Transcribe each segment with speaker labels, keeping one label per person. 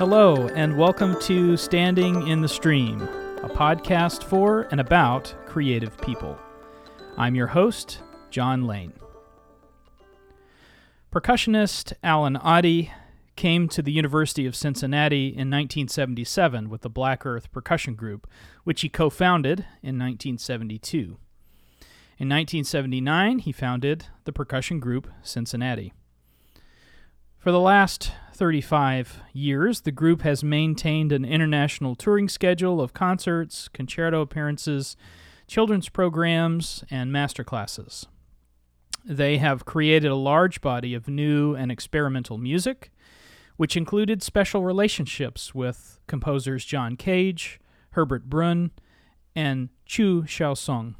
Speaker 1: Hello, and welcome to Standing in the Stream, a podcast for and about creative people. I'm your host, John Lane. Percussionist Allen Otte came to the University of Cincinnati in 1977 with the Black Earth Percussion Group, which he co founded in 1972. In 1979, he founded the percussion group Cincinnati. For the last 35 years, the group has maintained an international touring schedule of concerts, concerto appearances, children's programs, and master classes. They have created a large body of new and experimental music, which included special relationships with composers John Cage, Herbert Brün, and Qu Xiaosong.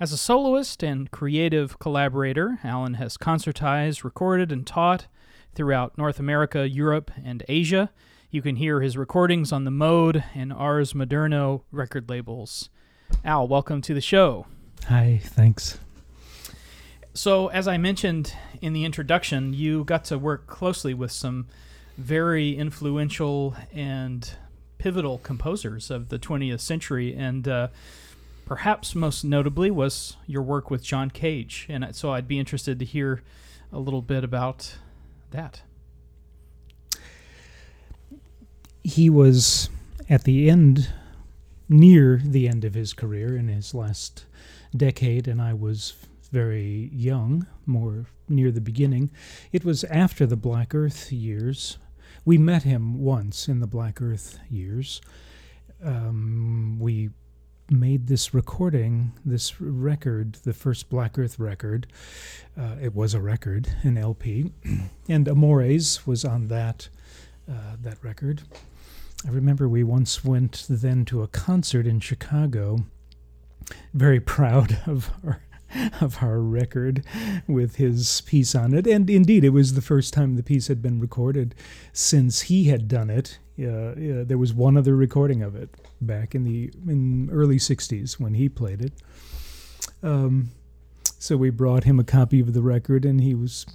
Speaker 1: As a soloist and creative collaborator, Allen has concertized, recorded, and taught throughout North America, Europe, and Asia. You can hear his recordings on the Mode and Ars Moderno record labels. Al, welcome to the show.
Speaker 2: Hi, thanks.
Speaker 1: So, as I mentioned in the introduction, you got to work closely with some very influential and pivotal composers of the 20th century, and uh, perhaps most notably was your work with John Cage. And so, I'd be interested to hear a little bit about that?
Speaker 2: He was at the end, near the end of his career in his last decade, and I was very young, more near the beginning. It was after the Black Earth years. We met him once in the Black Earth years. Um, we made this recording, this record, the first Black Earth record. Uh, it was a record, an LP, and Amores was on that uh, that record. I remember we once went then to a concert in Chicago. Very proud of our of our record with his piece on it. And indeed, it was the first time the piece had been recorded since he had done it. Uh, yeah, there was one other recording of it back in the in early 60s when he played it. Um, so we brought him a copy of the record, and he was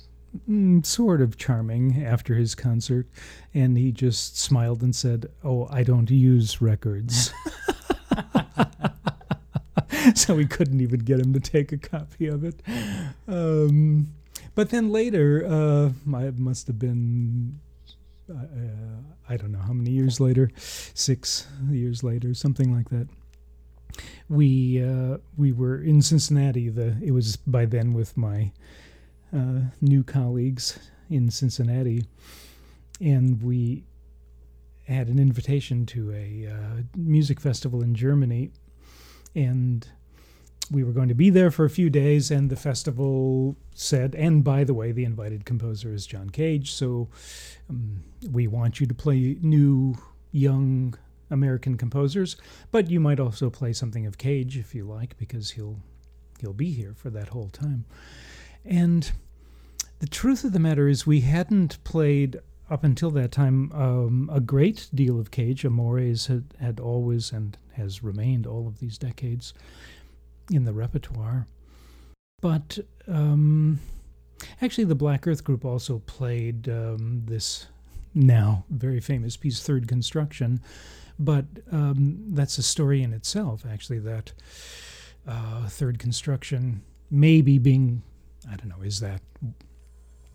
Speaker 2: mm, sort of charming after his concert. And he just smiled and said, Oh, I don't use records. so we couldn't even get him to take a copy of it. Um, but then later, uh, I must have been, uh, I don't know how many years later, six years later, something like that. We uh, we were in Cincinnati. The it was by then with my uh, new colleagues in Cincinnati, and we had an invitation to a uh, music festival in Germany, and we were going to be there for a few days, and the festival said, and by the way, the invited composer is John Cage, so um, we want you to play new, young American composers, but you might also play something of Cage if you like, because he'll he'll be here for that whole time. And the truth of the matter is, we hadn't played up until that time um, a great deal of Cage. Amores had, had always and has remained all of these decades in the repertoire. But um, actually, the Black Earth Group also played um, this now very famous piece, Third Construction. But um, that's a story in itself, actually, that uh, Third Construction maybe being, I don't know, is that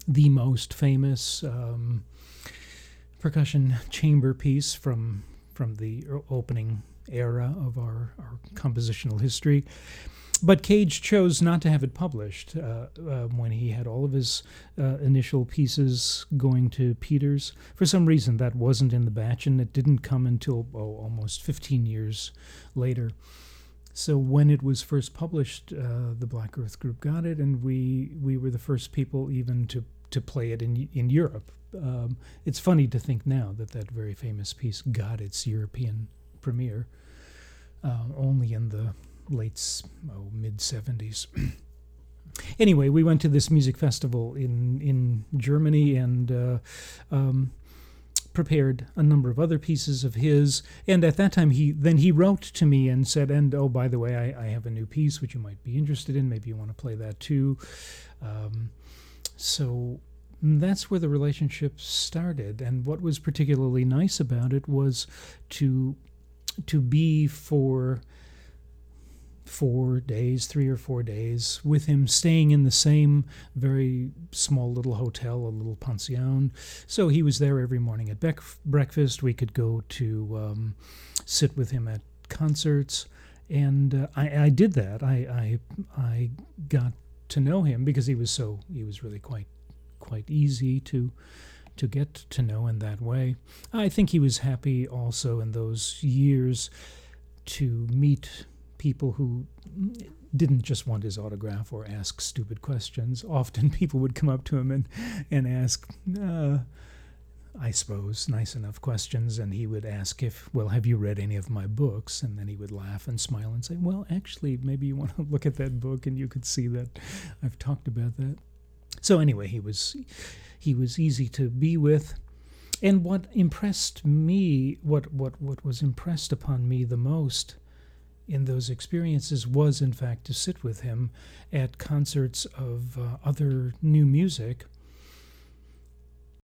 Speaker 2: the most famous um, percussion chamber piece from from the opening era of our, our compositional history. But Cage chose not to have it published uh, uh, when he had all of his uh, initial pieces going to Peters. For some reason, that wasn't in the batch, and it didn't come until oh, almost 15 years later. So when it was first published, uh, the Black Earth Group got it, and we we were the first people even to to play it in in Europe. Um, it's funny to think now that that very famous piece got its European premiere uh, only in the late oh, mid 70s. anyway, we went to this music festival in in Germany and uh, um, prepared a number of other pieces of his. And at that time, he then he wrote to me and said, "And oh, by the way, I, I have a new piece which you might be interested in. Maybe you want to play that too." Um, so that's where the relationship started. And what was particularly nice about it was to to be for four days, three or four days, with him staying in the same very small little hotel, a little pension. So he was there every morning at bec- breakfast. We could go to um, sit with him at concerts, and uh, I, I, did that. I, I I got to know him because he was so he was really quite quite easy to to get to know in that way. I think he was happy also in those years to meet people who didn't just want his autograph or ask stupid questions. Often people would come up to him and, and ask, uh, I suppose, nice enough questions. And he would ask if, well, have you read any of my books? And then he would laugh and smile and say, well, actually, maybe you want to look at that book and you could see that I've talked about that. So anyway, he was he was easy to be with. And what impressed me, what, what, what was impressed upon me the most in those experiences was, in fact, to sit with him at concerts of uh, other new music.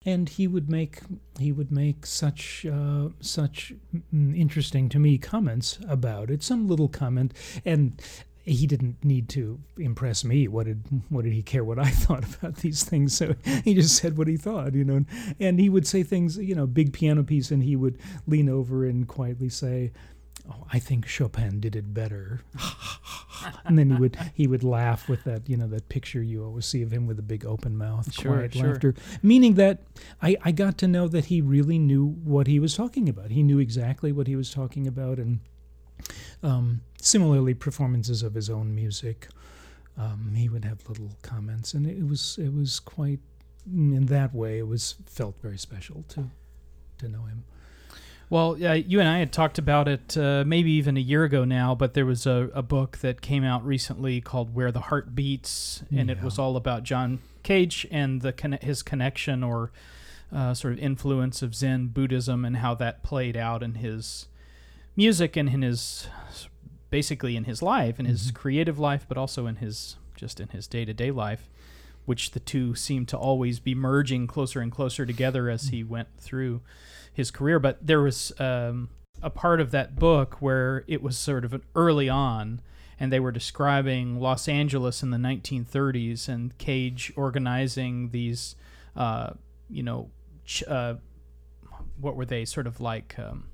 Speaker 2: And he would make he would make such uh, such interesting to me comments about it. Some little comment, and he didn't need to impress me. What did what did he care what I thought about these things? So he just said what he thought, you know. And he would say things, you know, big piano piece, and he would lean over and quietly say, oh, I think Chopin did it better. and then he would he would laugh with that you know that picture you always see of him with a big open mouth,
Speaker 1: sure,
Speaker 2: quiet
Speaker 1: sure.
Speaker 2: laughter. Meaning that I, I got to know that he really knew what he was talking about. He knew exactly what he was talking about, and um, similarly, performances of his own music. Um, he would have little comments, and it was it was quite in that way. It was felt very special to to know him.
Speaker 1: Well, uh, you and I had talked about it uh, maybe even a year ago now, but there was a, a book that came out recently called Where the Heart Beats, and yeah. it was all about John Cage and the his connection or uh, sort of influence of Zen Buddhism and how that played out in his music and in his basically in his life, in his mm-hmm. creative life, but also in his just in his day to day life, which the two seemed to always be merging closer and closer together as he went through his career. But there was um, a part of that book where it was sort of an early on, and they were describing Los Angeles in the 1930s and Cage organizing these, uh, you know, ch- uh, what were they sort of like um,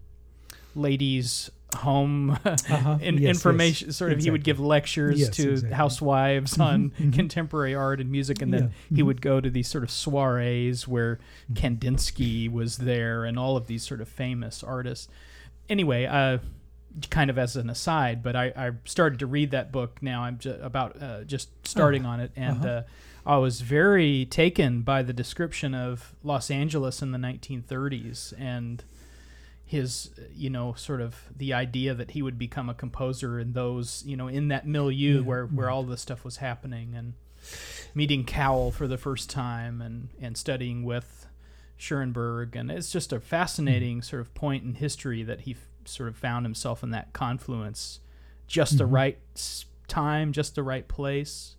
Speaker 1: ladies home uh-huh. in, yes, information yes. sort of exactly. he would give lectures yes, to exactly. housewives mm-hmm, on mm-hmm. contemporary art and music and then yeah. he mm-hmm. would go to these sort of soirees where mm-hmm. kandinsky was there and all of these sort of famous artists anyway uh, kind of as an aside but I, I, started to read that book now i'm ju- about uh, just starting oh. on it and uh-huh. uh, I was very taken by the description of Los Angeles in the 1930s and his you know sort of the idea that he would become a composer in those you know in that milieu yeah, where where all this stuff was happening and meeting Cowell for the first time and and studying with Schoenberg and it's just a fascinating mm-hmm. sort of point in history that he f- sort of found himself in that confluence just mm-hmm. the right time just the right place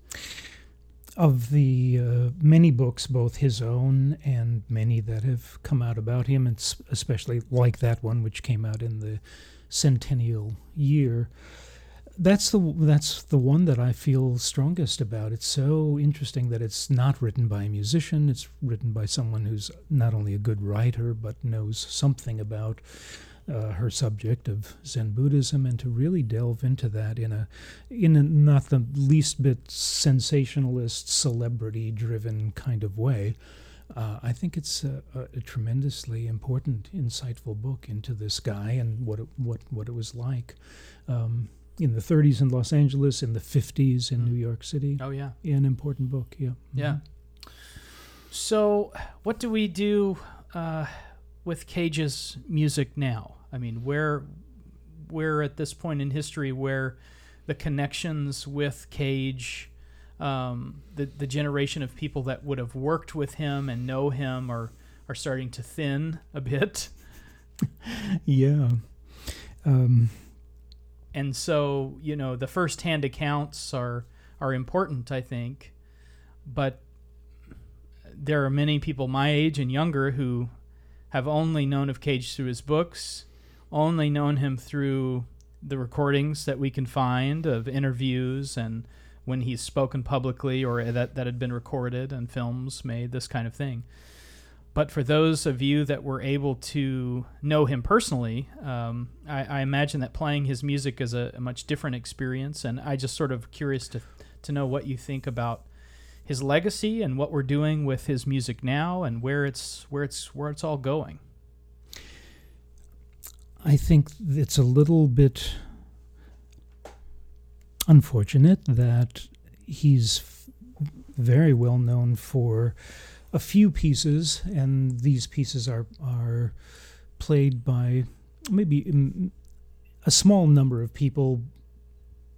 Speaker 2: of the uh, many books, both his own and many that have come out about him, and especially like that one which came out in the centennial year, that's the that's the one that I feel strongest about. It's so interesting that it's not written by a musician. It's written by someone who's not only a good writer but knows something about uh, her subject of Zen Buddhism and to really delve into that in a in a not the least bit sensationalist, celebrity-driven kind of way. Uh, I think it's a, a, tremendously important, insightful book into this guy and what it, what what it was like um, in the 30s in Los Angeles, in the 50s in mm. New York City.
Speaker 1: Oh yeah,
Speaker 2: an important book. Yeah.
Speaker 1: Yeah. Mm-hmm. So, what do we do uh, with Cage's music now? I mean, where we're at this point in history where the connections with Cage, um, the the generation of people that would have worked with him and know him are are starting to thin a bit.
Speaker 2: yeah. Um.
Speaker 1: And so you know the first hand accounts are are important, I think, but there are many people my age and younger who have only known of Cage through his books, only known him through the recordings that we can find of interviews and when he's spoken publicly or that, that had been recorded and films made, this kind of thing. But for those of you that were able to know him personally, um, I, I, imagine that playing his music is a, a, much different experience. And I just sort of curious to, to know what you think about his legacy and what we're doing with his music now and where it's where it's where it's all going.
Speaker 2: I think it's a little bit unfortunate that he's very well known for a few pieces, and these pieces are are played by maybe a small number of people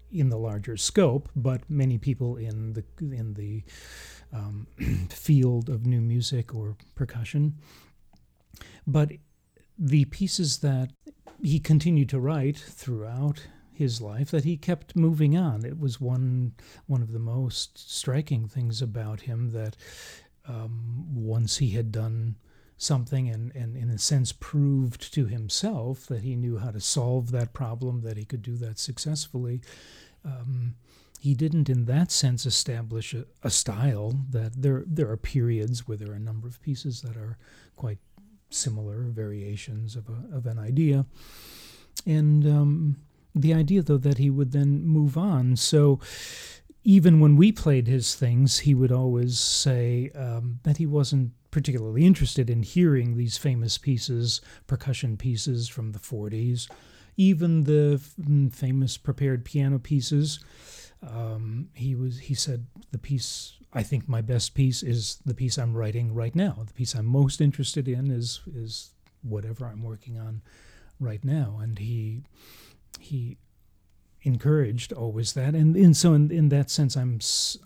Speaker 2: in the larger scope, but many people in the in the um, field of new music or percussion. But the pieces that he continued to write throughout his life that he kept moving on. It was one one of the most striking things about him that um, once he had done something and, and in a sense proved to himself that he knew how to solve that problem, that he could do that successfully. Um, he didn't, in that sense, establish a, a, style. That there there are periods where there are a number of pieces that are quite similar variations of a, of an idea, and um, the idea, though, that he would then move on. So even when we played his things, he would always say um, that he wasn't particularly interested in hearing these famous pieces, percussion pieces from the 40s, even the f- famous prepared piano pieces. Um, he was he said the piece I think my best piece is the piece I'm writing right now. The piece I'm most interested in is is whatever I'm working on right now, and he he encouraged always that and, and so in, in that sense I'm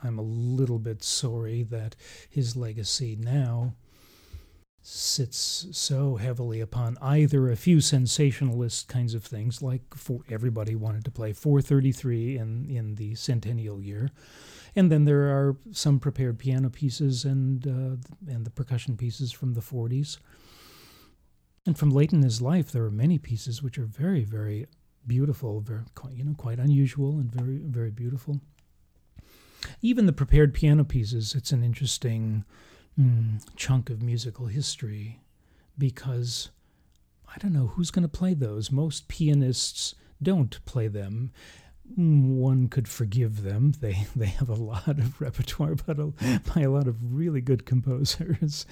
Speaker 2: I'm a little bit sorry that his legacy now sits so heavily upon either a few sensationalist kinds of things like for everybody wanted to play 433 in in the centennial year and then there are some prepared piano pieces and uh, and the percussion pieces from the 40s and from late in his life there are many pieces which are very very beautiful, very you know quite unusual and very very beautiful. Even the prepared piano pieces, it's an interesting mm, chunk of musical history because I don't know who's going to play those. Most pianists don't play them. One could forgive them. They they have a lot of repertoire, but a, by a lot of really good composers,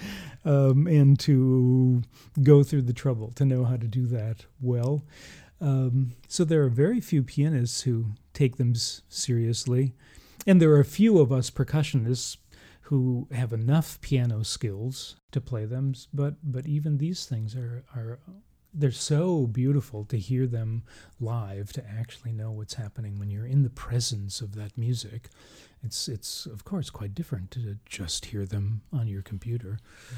Speaker 2: um, and to go through the trouble to know how to do that well. Um, so there are very few pianists who take them seriously, and there are a few of us percussionists who have enough piano skills to play them. But but even these things are are they're so beautiful to hear them live to actually know what's happening when you're in the presence of that music. It's it's of course quite different to just hear them on your computer. Yeah.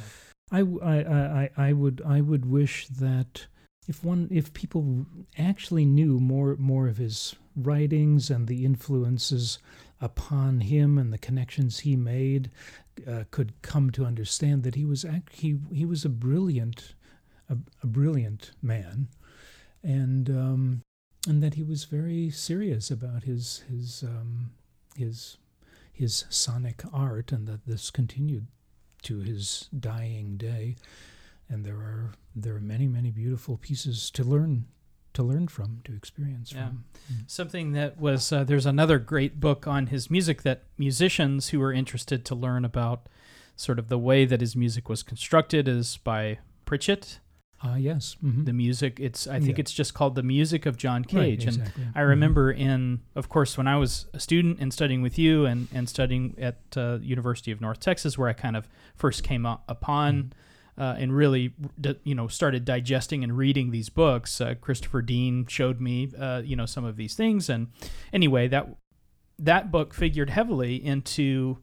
Speaker 2: I, I, I, I would I would wish that if one if people actually knew more more of his writings and the influences upon him and the connections he made uh, could come to understand that he was he he was a brilliant a, a brilliant man. And um, and that he was very serious about his his um, his his sonic art and that this continued to his dying day. And there are there are many many beautiful pieces to learn to learn from to experience yeah. from
Speaker 1: mm. something that was uh, there's another great book on his music that musicians who are interested to learn about sort of the way that his music was constructed is by pritchett
Speaker 2: Ah, uh, yes. Mm-hmm.
Speaker 1: The music. It's. I think yeah. it's just called the music of John Cage.
Speaker 2: Right, exactly.
Speaker 1: And I remember mm-hmm. in, of course, when I was a student and studying with you, and and studying at uh, University of North Texas, where I kind of first came upon. Uh, and really, you know, started digesting and reading these books. Uh, Christopher Deane showed me, uh, you know, some of these things, and anyway, that that book figured heavily into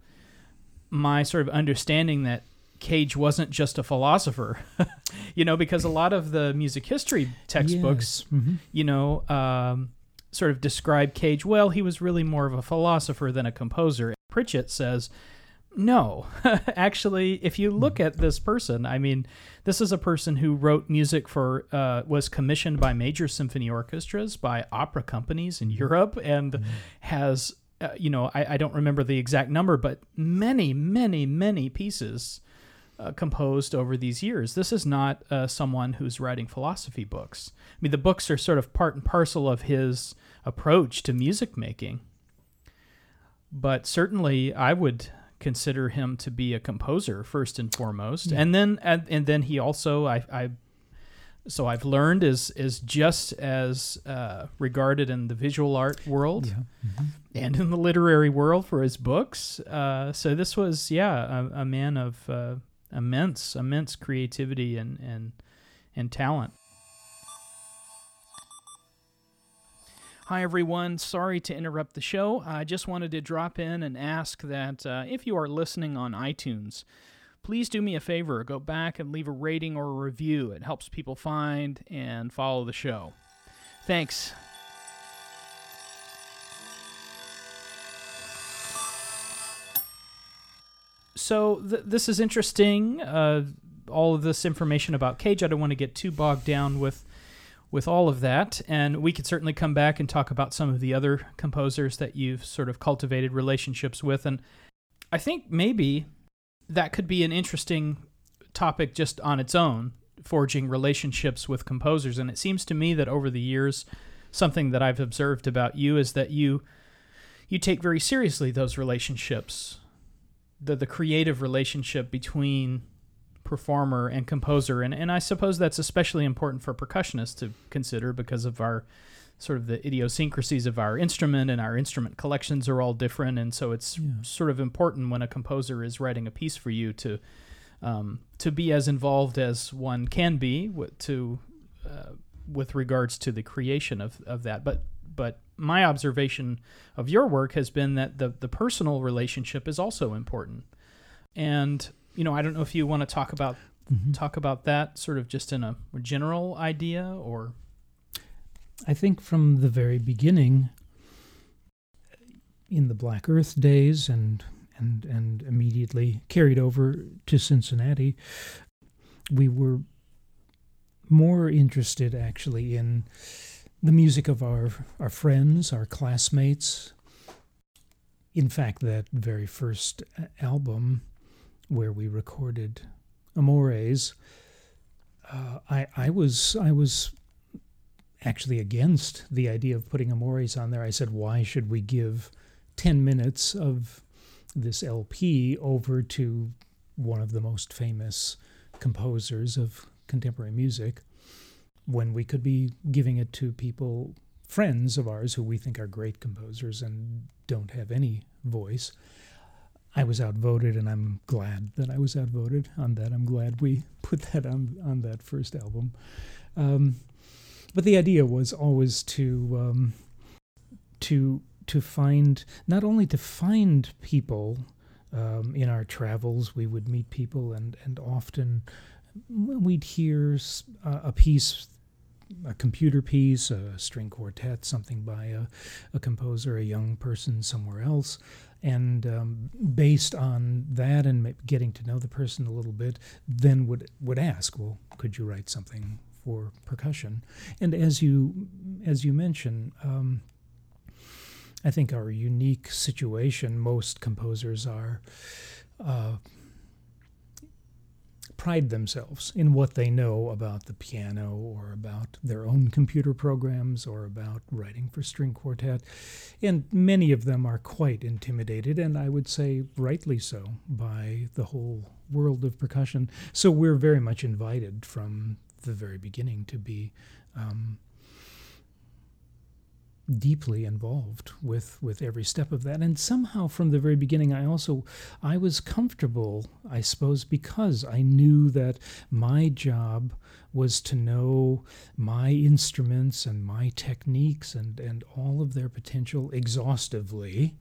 Speaker 1: my sort of understanding that Cage wasn't just a philosopher, you know, because a lot of the music history textbooks,
Speaker 2: yes. mm-hmm.
Speaker 1: you know, um, sort of describe Cage. Well, he was really more of a philosopher than a composer. Pritchett says No, actually, if you look at this person, I mean, this is a person who wrote music for, uh, was commissioned by major symphony orchestras, by opera companies in Europe, and mm-hmm. has, uh, you know, I, I, don't remember the exact number, but many, many, many pieces uh, composed over these years. This is not uh, someone who's writing philosophy books. I mean, the books are sort of part and parcel of his approach to music making. But certainly, I would consider him to be a composer first and foremost, yeah. and then and, and, then he also I, I so I've learned is is just as uh, regarded in the visual art world yeah. mm-hmm. and in the literary world for his books. Uh, so this was yeah a, a man of uh, immense immense creativity and and and talent. Hi, everyone. Sorry to interrupt the show. I just wanted to drop in and ask that uh, if you are listening on iTunes, please do me a favor go back and leave a rating or a review. It helps people find and follow the show. Thanks. So, th- this is interesting. Uh, all of this information about Cage. I don't want to get too bogged down with with all of that. And we could certainly come back and talk about some of the other composers that you've sort of cultivated relationships with. And I think maybe that could be an interesting topic just on its own, forging relationships with composers. And it seems to me that over the years, something that I've observed about you is that you you take very seriously those relationships, the the creative relationship between performer and composer. And, and I suppose that's especially important for percussionists to consider because of our sort of the idiosyncrasies of our instrument and our instrument collections are all different. And so it's yeah. sort of important when a composer is writing a piece for you to um, to be as involved as one can be with, to uh, with regards to the creation of, of that. But but my observation of your work has been that the the personal relationship is also important. And you know, I don't know if you want to talk about mm-hmm. talk about that sort of just in a general idea or
Speaker 2: I think from the very beginning in the Black Earth days and and and immediately carried over to Cincinnati, we were more interested actually in the music of our our friends, our classmates. In fact, that very first album where we recorded Amores, uh, I I was I was actually against the idea of putting Amores on there. I said, why should we give ten minutes of this LP over to one of the most famous composers of contemporary music when we could be giving it to people friends of ours who we think are great composers and don't have any voice. I was outvoted, and I'm glad that I was outvoted on that. I'm glad we put that on on that first album. Um, but the idea was always to um, to to find not only to find people um, in our travels. We would meet people, and and often we'd hear a piece a computer piece, a string quartet, something by a, a composer, a young person somewhere else, and um, based on that and getting to know the person a little bit, then would would ask, well, could you write something for percussion? And as you as you mentioned. Um, I think our unique situation, most composers are uh, pride themselves in what they know about the piano or about their own computer programs or about writing for string quartet. And many of them are quite intimidated, and I would say rightly so, by the whole world of percussion. So we're very much invited from the very beginning to be um, deeply involved with with every step of that. And somehow from the very beginning i also i was comfortable i suppose because i knew that my job was to know my instruments and my techniques and and all of their potential exhaustively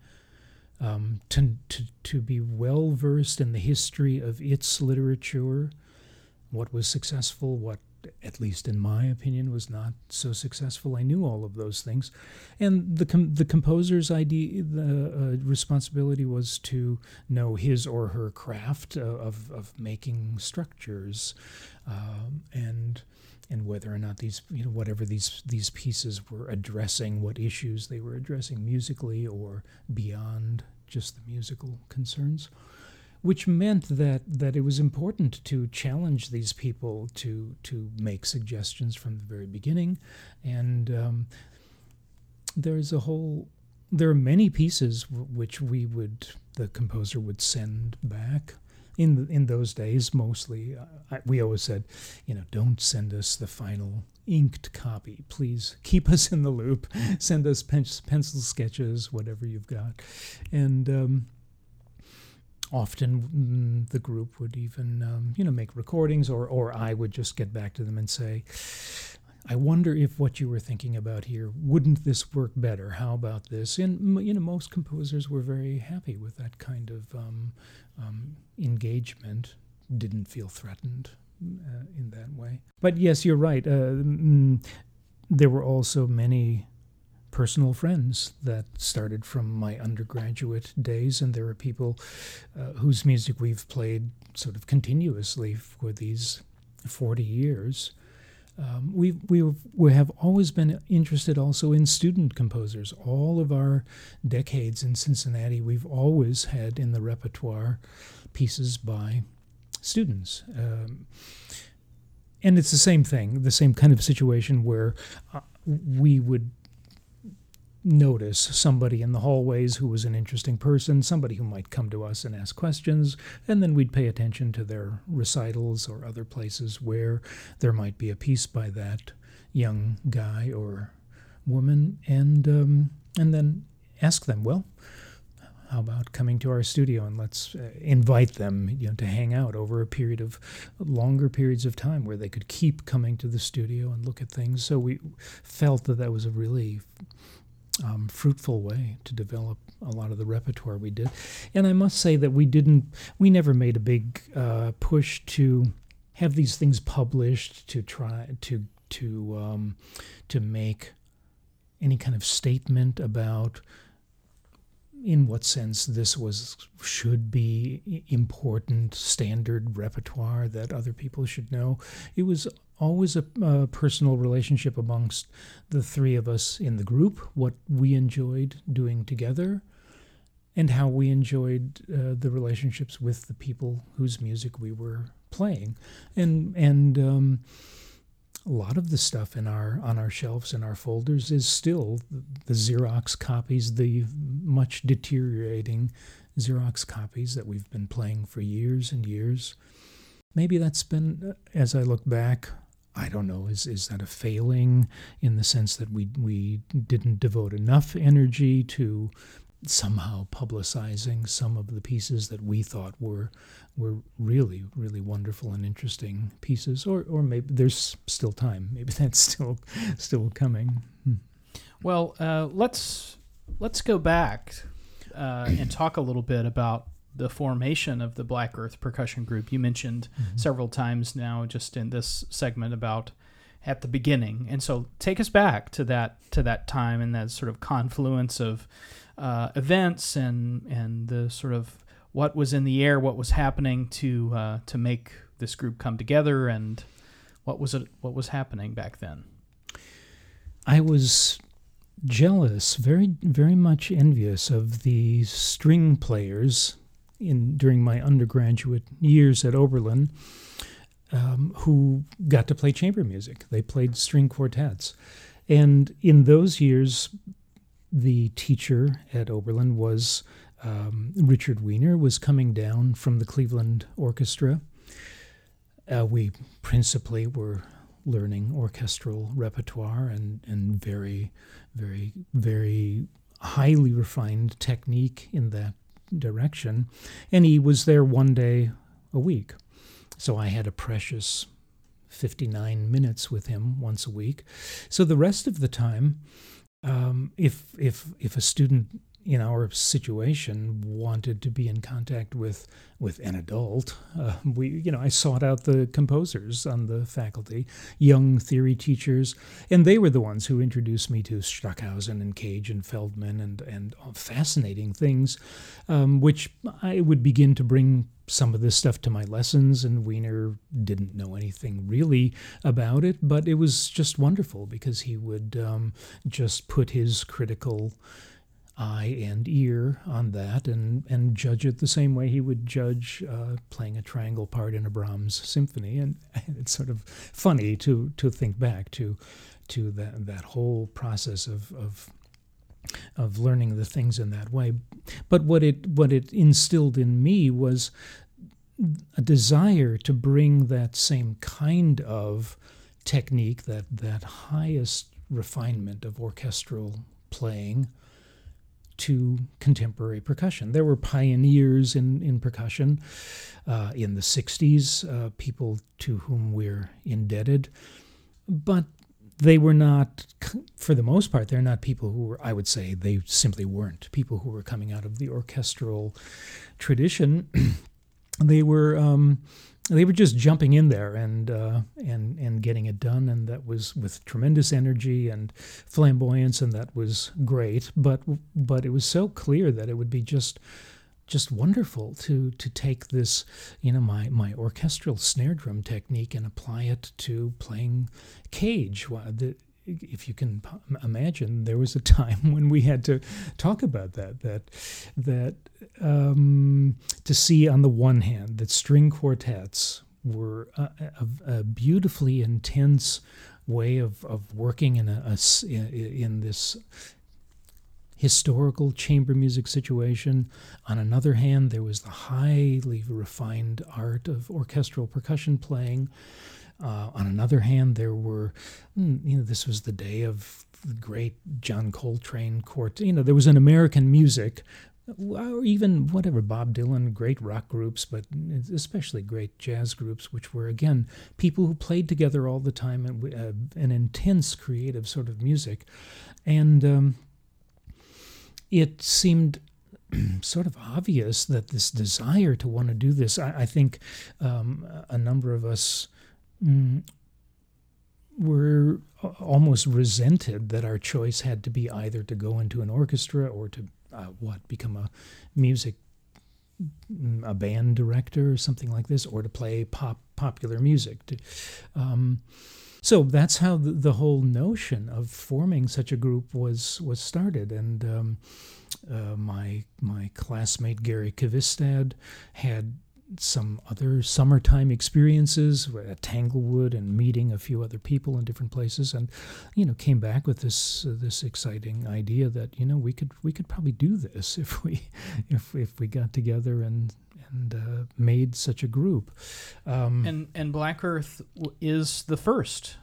Speaker 2: um, to, to, to be well versed in the history of its literature, what was successful, what at least in my opinion, was not so successful. I knew all of those things, and the com- the composer's idea, the uh, responsibility was to know his or her craft uh, of of making structures, um, and and whether or not these you know whatever these these pieces were addressing, what issues they were addressing musically or beyond just the musical concerns which meant that that it was important to challenge these people to to make suggestions from the very beginning, and um, there's a whole there are many pieces which we would the composer would send back. In in those days, mostly, uh, we always said, you know, don't send us the final inked copy. Please keep us in the loop. Send us pen- pencil sketches, whatever you've got, and um, often mm, the group would even um, you know make recordings or or I would just get back to them and say I wonder if what you were thinking about here wouldn't this work better? How about this? And you know most composers were very happy with that kind of um, um, engagement. Didn't feel threatened uh, in that way. But yes you're right uh, mm, there were also many personal friends that started from my undergraduate days, and there are people uh, whose music we've played sort of continuously for these 40 years. Um, we we we have always been interested also in student composers. All of our decades in Cincinnati, we've always had in the repertoire pieces by students. Um, and it's the same thing, the same kind of situation where uh, we would notice somebody in the hallways who was an interesting person, somebody who might come to us and ask questions, and then we'd pay attention to their recitals or other places where there might be a piece by that young guy or woman, and um, and then ask them, well, how about coming to our studio and let's uh, invite them you know to hang out over a period of longer periods of time where they could keep coming to the studio and look at things. So we felt that that was a really um, fruitful way to develop a lot of the repertoire we did. And I must say that we didn't, we never made a big uh, push to have these things published to try to to um, to make any kind of statement about in what sense this was should be important standard repertoire that other people should know. It was always a, a, personal relationship amongst the three of us in the group, what we enjoyed doing together, and how we enjoyed uh, the relationships with the people whose music we were playing, and and um, a lot of the stuff in our on our shelves and our folders is still the Xerox copies, the much deteriorating Xerox copies that we've been playing for years and years. Maybe that's been, as I look back, I don't know, is, is that a failing in the sense that we, we didn't devote enough energy to somehow publicizing some of the pieces that we thought were were really really wonderful and interesting pieces? Or or maybe there's still time. Maybe that's still still coming. Hmm.
Speaker 1: well uh, let's let's go back uh, and talk a little bit about the formation of the Black Earth Percussion Group. You mentioned mm-hmm. several times now, just in this segment, about at the beginning, and so take us back to that to that time and that sort of confluence of uh, events and and the sort of what was in the air, what was happening to uh, to make this group come together, and what was it what was happening back then.
Speaker 2: I was jealous, very very much envious of the string players in during my undergraduate years at Oberlin, um, who got to play chamber music. They played string quartets, and in those years, the teacher at Oberlin was um, Richard Weiner. Was coming down from the Cleveland Orchestra. Uh, we principally were learning orchestral repertoire and, and very, very, very highly refined technique in that direction. And he was there one day a week. So I had a precious 59 minutes with him once a week. So the rest of the time, um, if if if a student in our situation wanted to be in contact with with an adult. Uh, we, you know, I sought out the composers on the faculty, young theory teachers, and they were the ones who introduced me to Stockhausen and Cage and Feldman and and fascinating things, um, which I would begin to bring some of this stuff to my lessons, and Weiner didn't know anything really about it, but it was just wonderful because he would um, just put his critical eye and ear on that and, and judge it the same way he would judge uh, playing a triangle part in a Brahms symphony. And, it's sort of funny to, to think back to, to that, that whole process of, of of learning the things in that way. But what it what it instilled in me was a desire to bring that same kind of technique, that that highest refinement of orchestral playing to contemporary percussion. There were pioneers in, in percussion uh, in the 60s, uh, people to whom we're indebted, but they were not, for the most part, they're not people who were, I would say, they simply weren't people who were coming out of the orchestral tradition. they were um, they were just jumping in there and uh, and and getting it done, and that was with tremendous energy and flamboyance, and that was great. But but it was so clear that it would be just just wonderful to to take this you know my my orchestral snare drum technique and apply it to playing cage. If you can imagine, there was a time when we had to talk about that. That that um, to see on the one hand that string quartets were a, a, a beautifully intense way of, of working in a, a in this historical chamber music situation. On another hand, there was the highly refined art of orchestral percussion playing. Uh, on another hand, there were, hmm, you know, this was the day of the great John Coltrane court. You know, there was an American music, or even whatever Bob Dylan, great rock groups, but especially great jazz groups, which were again people who played together all the time and uh, an intense creative sort of music, and um, it seemed sort of obvious that this desire to want to do this. I, I think um, a number of us mm, were almost resented that our choice had to be either to go into an orchestra or to uh, what become a music a band director or something like this or to play pop popular music? Um, so that's how the, the, whole notion of forming such a group was was started. And um, uh, my my classmate Gary Kvistad had some other summertime experiences at Tanglewood and meeting a few other people in different places, and you know came back with this uh, this exciting idea that you know we could we could probably do this if we if if we got together and and uh, made such a group.
Speaker 1: Um, and and Black Earth is the first.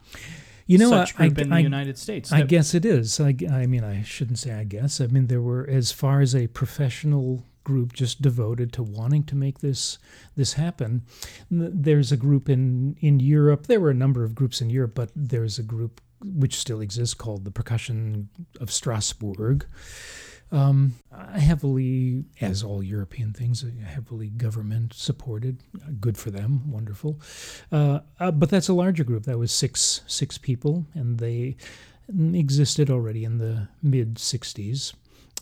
Speaker 2: You know,
Speaker 1: such group
Speaker 2: I,
Speaker 1: in
Speaker 2: I,
Speaker 1: the United States.
Speaker 2: I guess it is. I, I mean, I shouldn't say I guess. I mean, there were, as far as a professional group just devoted to wanting to make this this happen. There's a group in in Europe. There were a number of groups in Europe, but there's a group which still exists called the Percussion of Strasbourg. Um, heavily, as all European things, heavily government supported. Good for them, wonderful. Uh, uh, but that's a larger group. That was six six people, and they existed already in the mid '60s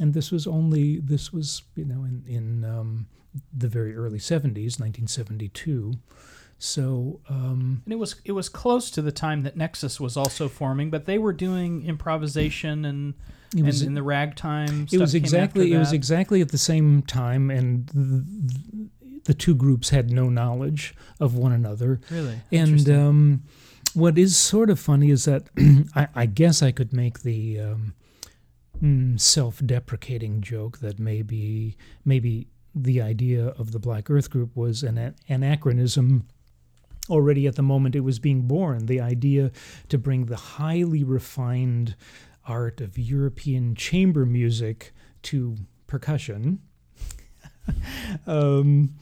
Speaker 2: and this was only this was you know in in um, the very early 70s 1972 so um,
Speaker 1: and it was it was close to the time that Nexus was also forming, but they were doing improvisation and it was, and in the ragtime.
Speaker 2: It was exactly it was exactly at the same time, and the, the, two groups had no knowledge of one another.
Speaker 1: Really,
Speaker 2: and um, what is sort of funny is that I, I, guess I could make the um, mm, self-deprecating joke that maybe maybe the idea of the Black Earth Group was an anachronism already at the moment it was being born. The idea to bring the highly refined art of European chamber music to percussion. um,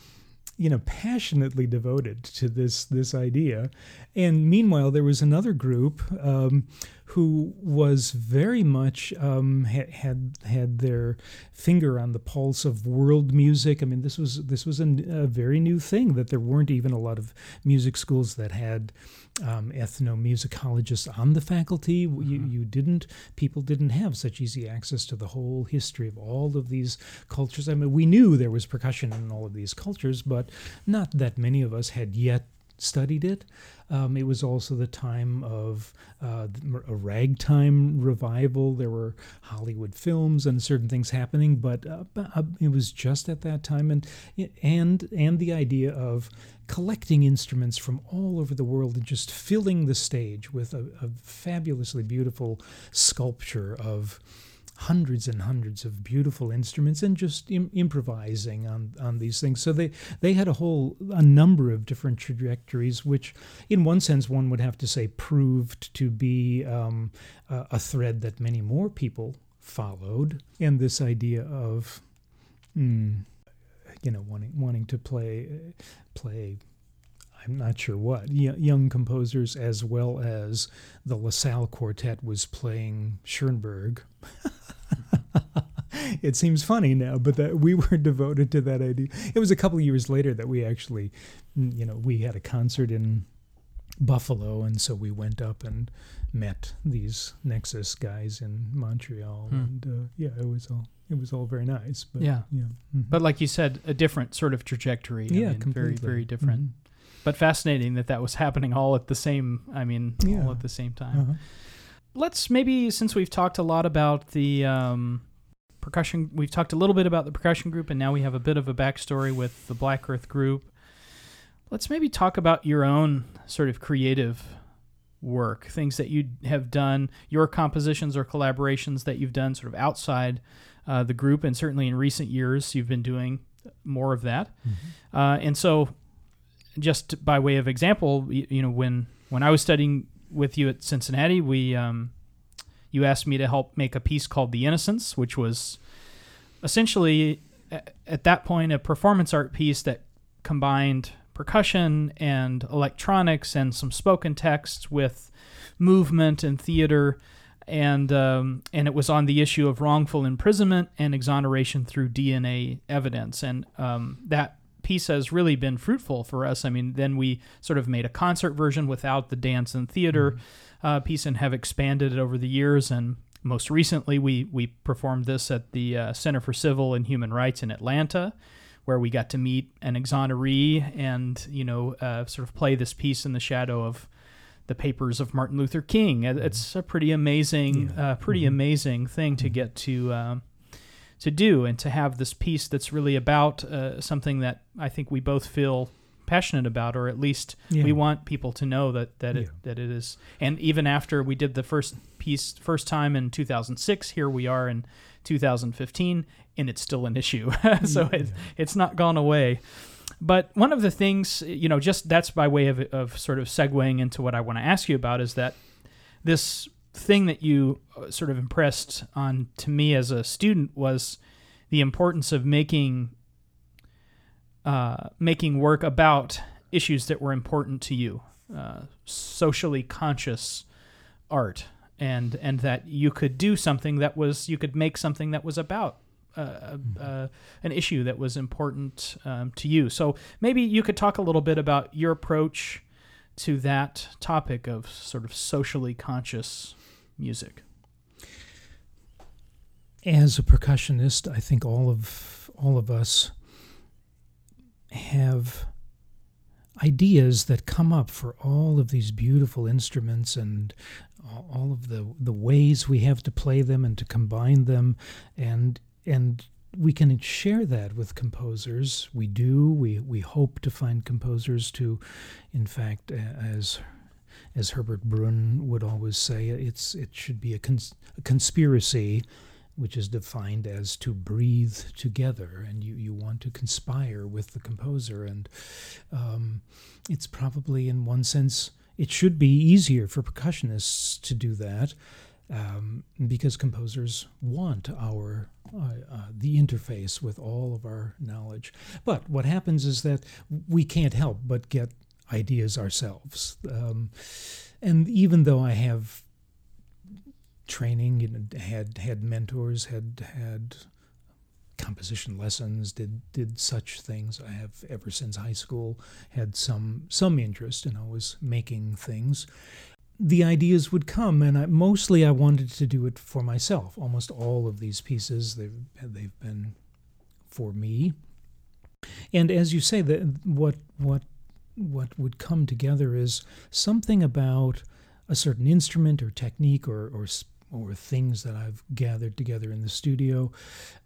Speaker 2: you know, passionately devoted to this this idea. And meanwhile, there was another group um, who was very much um, had, had had their finger on the pulse of world music. I mean, this was this was a, a very new thing that there weren't even a lot of music schools that had um, ethnomusicologists on the faculty. Mm-hmm. You, you didn't, people didn't have such easy access to the whole history of all of these cultures. I mean, we knew there was percussion in all of these cultures, but not that many of us had yet studied it. Um, it was also the time of uh, a ragtime revival. There were Hollywood films and certain things happening, but uh, uh, it was just at that time, and and and the idea of collecting instruments from all over the world and just filling the stage with a, a fabulously beautiful sculpture of hundreds and hundreds of beautiful instruments and just Im- improvising on, on these things. So they, they had a whole a number of different trajectories, which, in one sense, one would have to say proved to be um, a, a, thread that many more people followed. And this idea of, mm, you know, wanting wanting to play play I'm not sure what, young composers, as well as the LaSalle Quartet was playing Schoenberg. it seems funny now, but that we were devoted to that idea. It was a couple years later that we actually, you know, we had a concert in Buffalo, and so we went up and met these Nexus guys in Montreal, hmm. and uh, yeah, it was all it was all very nice. But,
Speaker 1: yeah,
Speaker 2: yeah. Mm-hmm.
Speaker 1: But like you said, a different sort of trajectory.
Speaker 2: I yeah,
Speaker 1: mean,
Speaker 2: completely.
Speaker 1: very very different. Mm-hmm but fascinating that that was happening all at the same. I mean, yeah. all at the same time. Uh-huh. Let's maybe since we've talked a lot about the um, percussion, we've talked a little bit about the percussion group, and now we have a bit of a backstory with the Black Earth group. Let's maybe talk about your own sort of creative work, things that you have done, your compositions or collaborations that you've done sort of outside uh, the group, and certainly in recent years you've been doing more of that. Mm-hmm. Uh, and so just by way of example, you, you, know, when when I was studying with you at Cincinnati, we um, you asked me to help make a piece called "The Innocents," which was essentially at that point a performance art piece that combined percussion and electronics and some spoken text with movement and theater and um, and it was on the issue of wrongful imprisonment and exoneration through DNA evidence, and um, that piece has really been fruitful for us. I mean, then we sort of made a concert version without the dance and theater mm-hmm. Uh, piece and have expanded it over the years. And most recently, we we performed this at the uh, Center for Civil and Human Rights in Atlanta, where we got to meet an exoneree and you know uh, sort of play this piece in the shadow of the papers of Martin Luther King. Mm-hmm. It's a pretty amazing, yeah. uh, pretty mm-hmm. amazing thing to mm-hmm. get to um, to do and to have this piece that's really about uh, something that I think we both feel passionate about, or at least yeah. we want people to know that that yeah. it that it is. And even after we did the first piece first time in 2006, here we are in 2015, and it's still an issue. so yeah. it, it's not gone away. But one of the things, you know, just that's by way of, of sort of segueing into what I want to ask you about is that this thing that you uh, sort of impressed on to me as a student was the importance of making uh, making work about issues that were important to you, uh, socially conscious art, and and that you could do something that was you could make something that was about uh, uh, mm-hmm. uh, an issue that was important um, to you. So maybe you could talk a little bit about your approach to that topic of sort of socially conscious music?
Speaker 2: As a percussionist, I think all of all of us have ideas that come up for all of these beautiful instruments and all of the the ways we have to play them and to combine them and and we can share that with composers. We do. We we hope to find composers to, in fact, as as Herbert Brün would always say, it's it should be a, cons- a conspiracy, which is defined as to breathe together, and you, you want to conspire with the composer, and um, it's probably in one sense it should be easier for percussionists to do that. Um, because composers want our uh, uh, the interface with all of our knowledge. But what happens is that we can't help but get ideas ourselves. Um, and even though I have training, you know, had had mentors, had had composition lessons, did did such things. I have ever since high school had some some interest and in always making things. The ideas would come, and I, mostly I wanted to do it for myself. Almost all of these pieces they've they've been for me. And as you say, that what what what would come together is something about a certain instrument or technique or or or things that I've gathered together in the studio.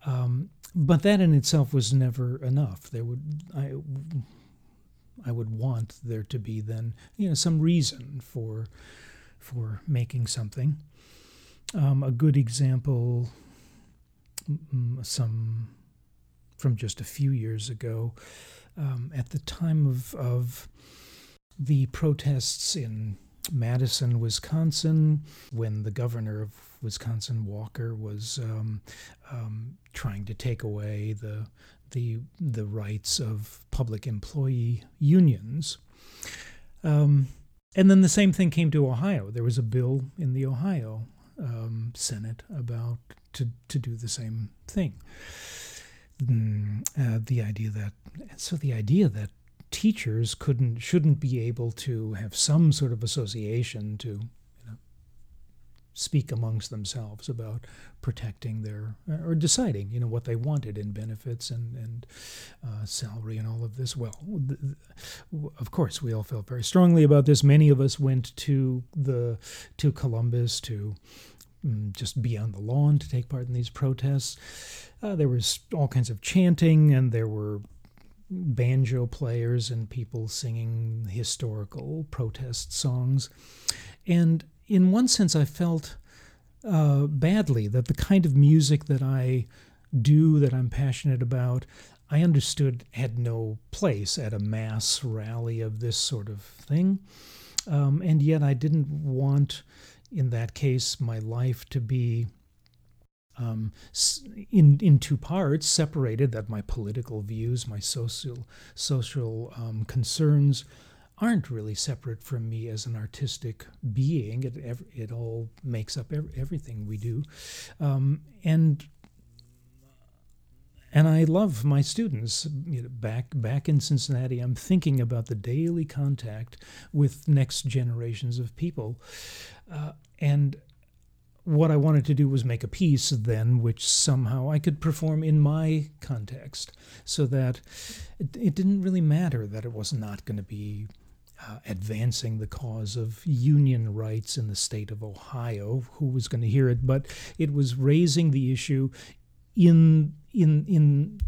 Speaker 2: Um, but that in itself was never enough. There would I I would want there to be then you know some reason for for making something. Um, a good example, some from just a few years ago, um, at the time of of the protests in Madison, Wisconsin, when the governor of Wisconsin, Walker, was um, um, trying to take away the the the rights of public employee unions. Um, and then the same thing came to Ohio. There was a bill in the Ohio um, Senate about to to do the same thing. Mm, uh, the idea that so the idea that teachers couldn't shouldn't be able to have some sort of association to you know, speak amongst themselves about protecting their or deciding you know what they wanted in benefits and and uh, salary and all of this. Well of course we all felt very strongly about this. Many of us went to the to Columbus to mm, just be on the lawn to take part in these protests. Uh, there was all kinds of chanting and there were banjo players and people singing historical protest songs. And in one sense, I felt uh, badly that the kind of music that I do, that I'm passionate about, I understood had no place at a mass rally of this sort of thing. Um, and yet, I didn't want, in that case, my life to be um, in in two parts, separated. That my political views, my social social um, concerns, aren't really separate from me as an artistic being. It it all makes up everything we do, um, and and I love my students. You know, back back in Cincinnati, I'm thinking about the daily contact with next generations of people, uh, and what I wanted to do was make a piece then which somehow I could perform in my context so that it, it didn't really matter that it was not going to be uh, advancing the cause of union rights in the state of Ohio, who was going to hear it, but it was raising the issue in in in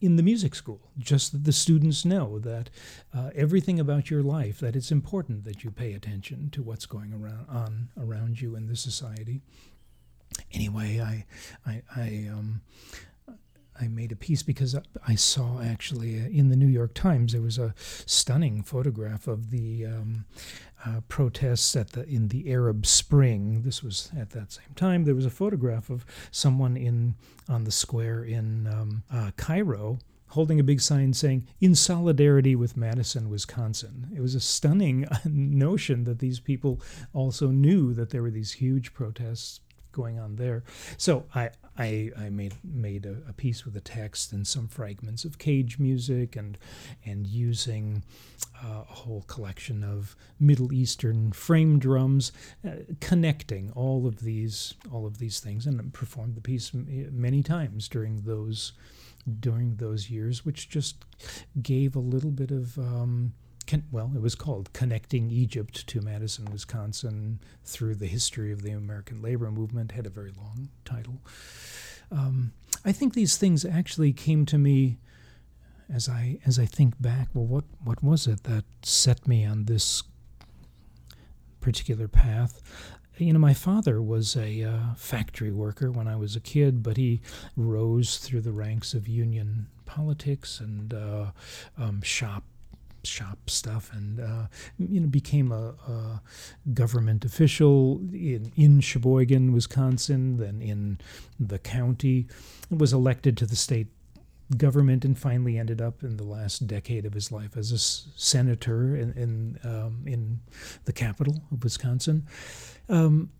Speaker 2: in the music school, just that the students know that uh, everything about your life, that it's important that you pay attention to what's going around on around you in the society. Anyway, I, I, I, um, I made a piece because I saw actually uh, in the New York Times there was a stunning photograph of the um, uh, protests at the in the Arab Spring. This was at that same time. There was a photograph of someone in on the square in um, uh, Cairo holding a big sign saying "In solidarity with Madison, Wisconsin." It was a stunning notion that these people also knew that there were these huge protests going on there. So I I, I made made a, a, piece with a text and some fragments of Cage music and and using uh, a whole collection of Middle Eastern frame drums, uh, connecting all of these all of these things, and performed the piece many times during those during those years, which just gave a little bit of um, con- well, it was called Connecting Egypt to Madison, Wisconsin through the history of the American labor movement, had a very long title. Um, I think these things actually came to me as I as I think back. Well, what what was it that set me on this particular path? You know, my father was a uh, factory worker when I was a kid, but he rose through the ranks of union politics and uh, um, shop shop stuff and uh, you know became a, a, government official in, in Sheboygan, Wisconsin, then in the county, was elected to the state government and finally ended up in the last decade of his life as a s- senator in in, um, in the capital of Wisconsin. Um,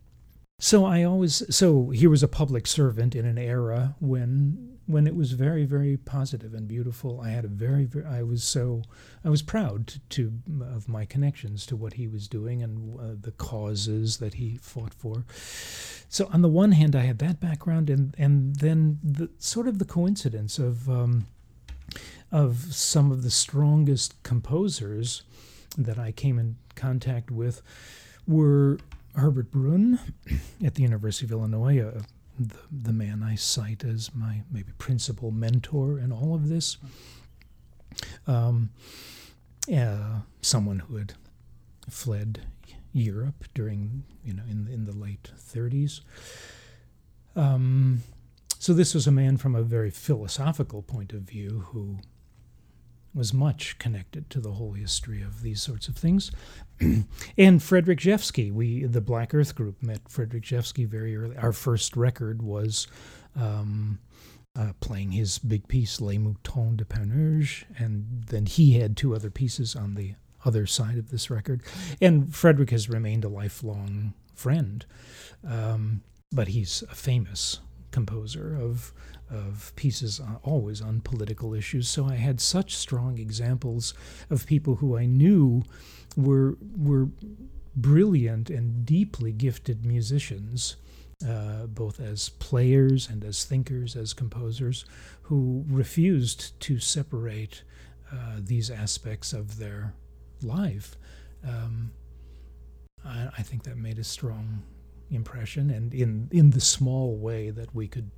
Speaker 2: so I always so he was a public servant in an era when when it was very very positive and beautiful. I had a very, very I was so I was proud to, of my connections to what he was doing and uh, the causes that he fought for. So on the one hand, I had that background, and and then the sort of the coincidence of um, of some of the strongest composers that I came in contact with were Herbert Brün at the University of Illinois, uh, the, the man I cite as my maybe principal mentor in all of this. Um, uh, someone who had fled Europe during, you know, in, in the late 30s. Um, so this was a man from a very philosophical point of view who was much connected to the whole history of these sorts of things. and Frederic Rzewski, we the Black Earth group met Frederic Rzewski very early. Our first record was um, uh, playing his big piece Les Moutons de Panurge, and then he had two other pieces on the other side of this record. And Frederic has remained a lifelong friend, um, but he's a famous composer of of pieces always on political issues. So I had such strong examples of people who I knew were were brilliant and deeply gifted musicians, uh, both as players and as thinkers, as composers, who refused to separate uh, these aspects of their life. Um, I, I think that made a strong impression, and in in the small way that we could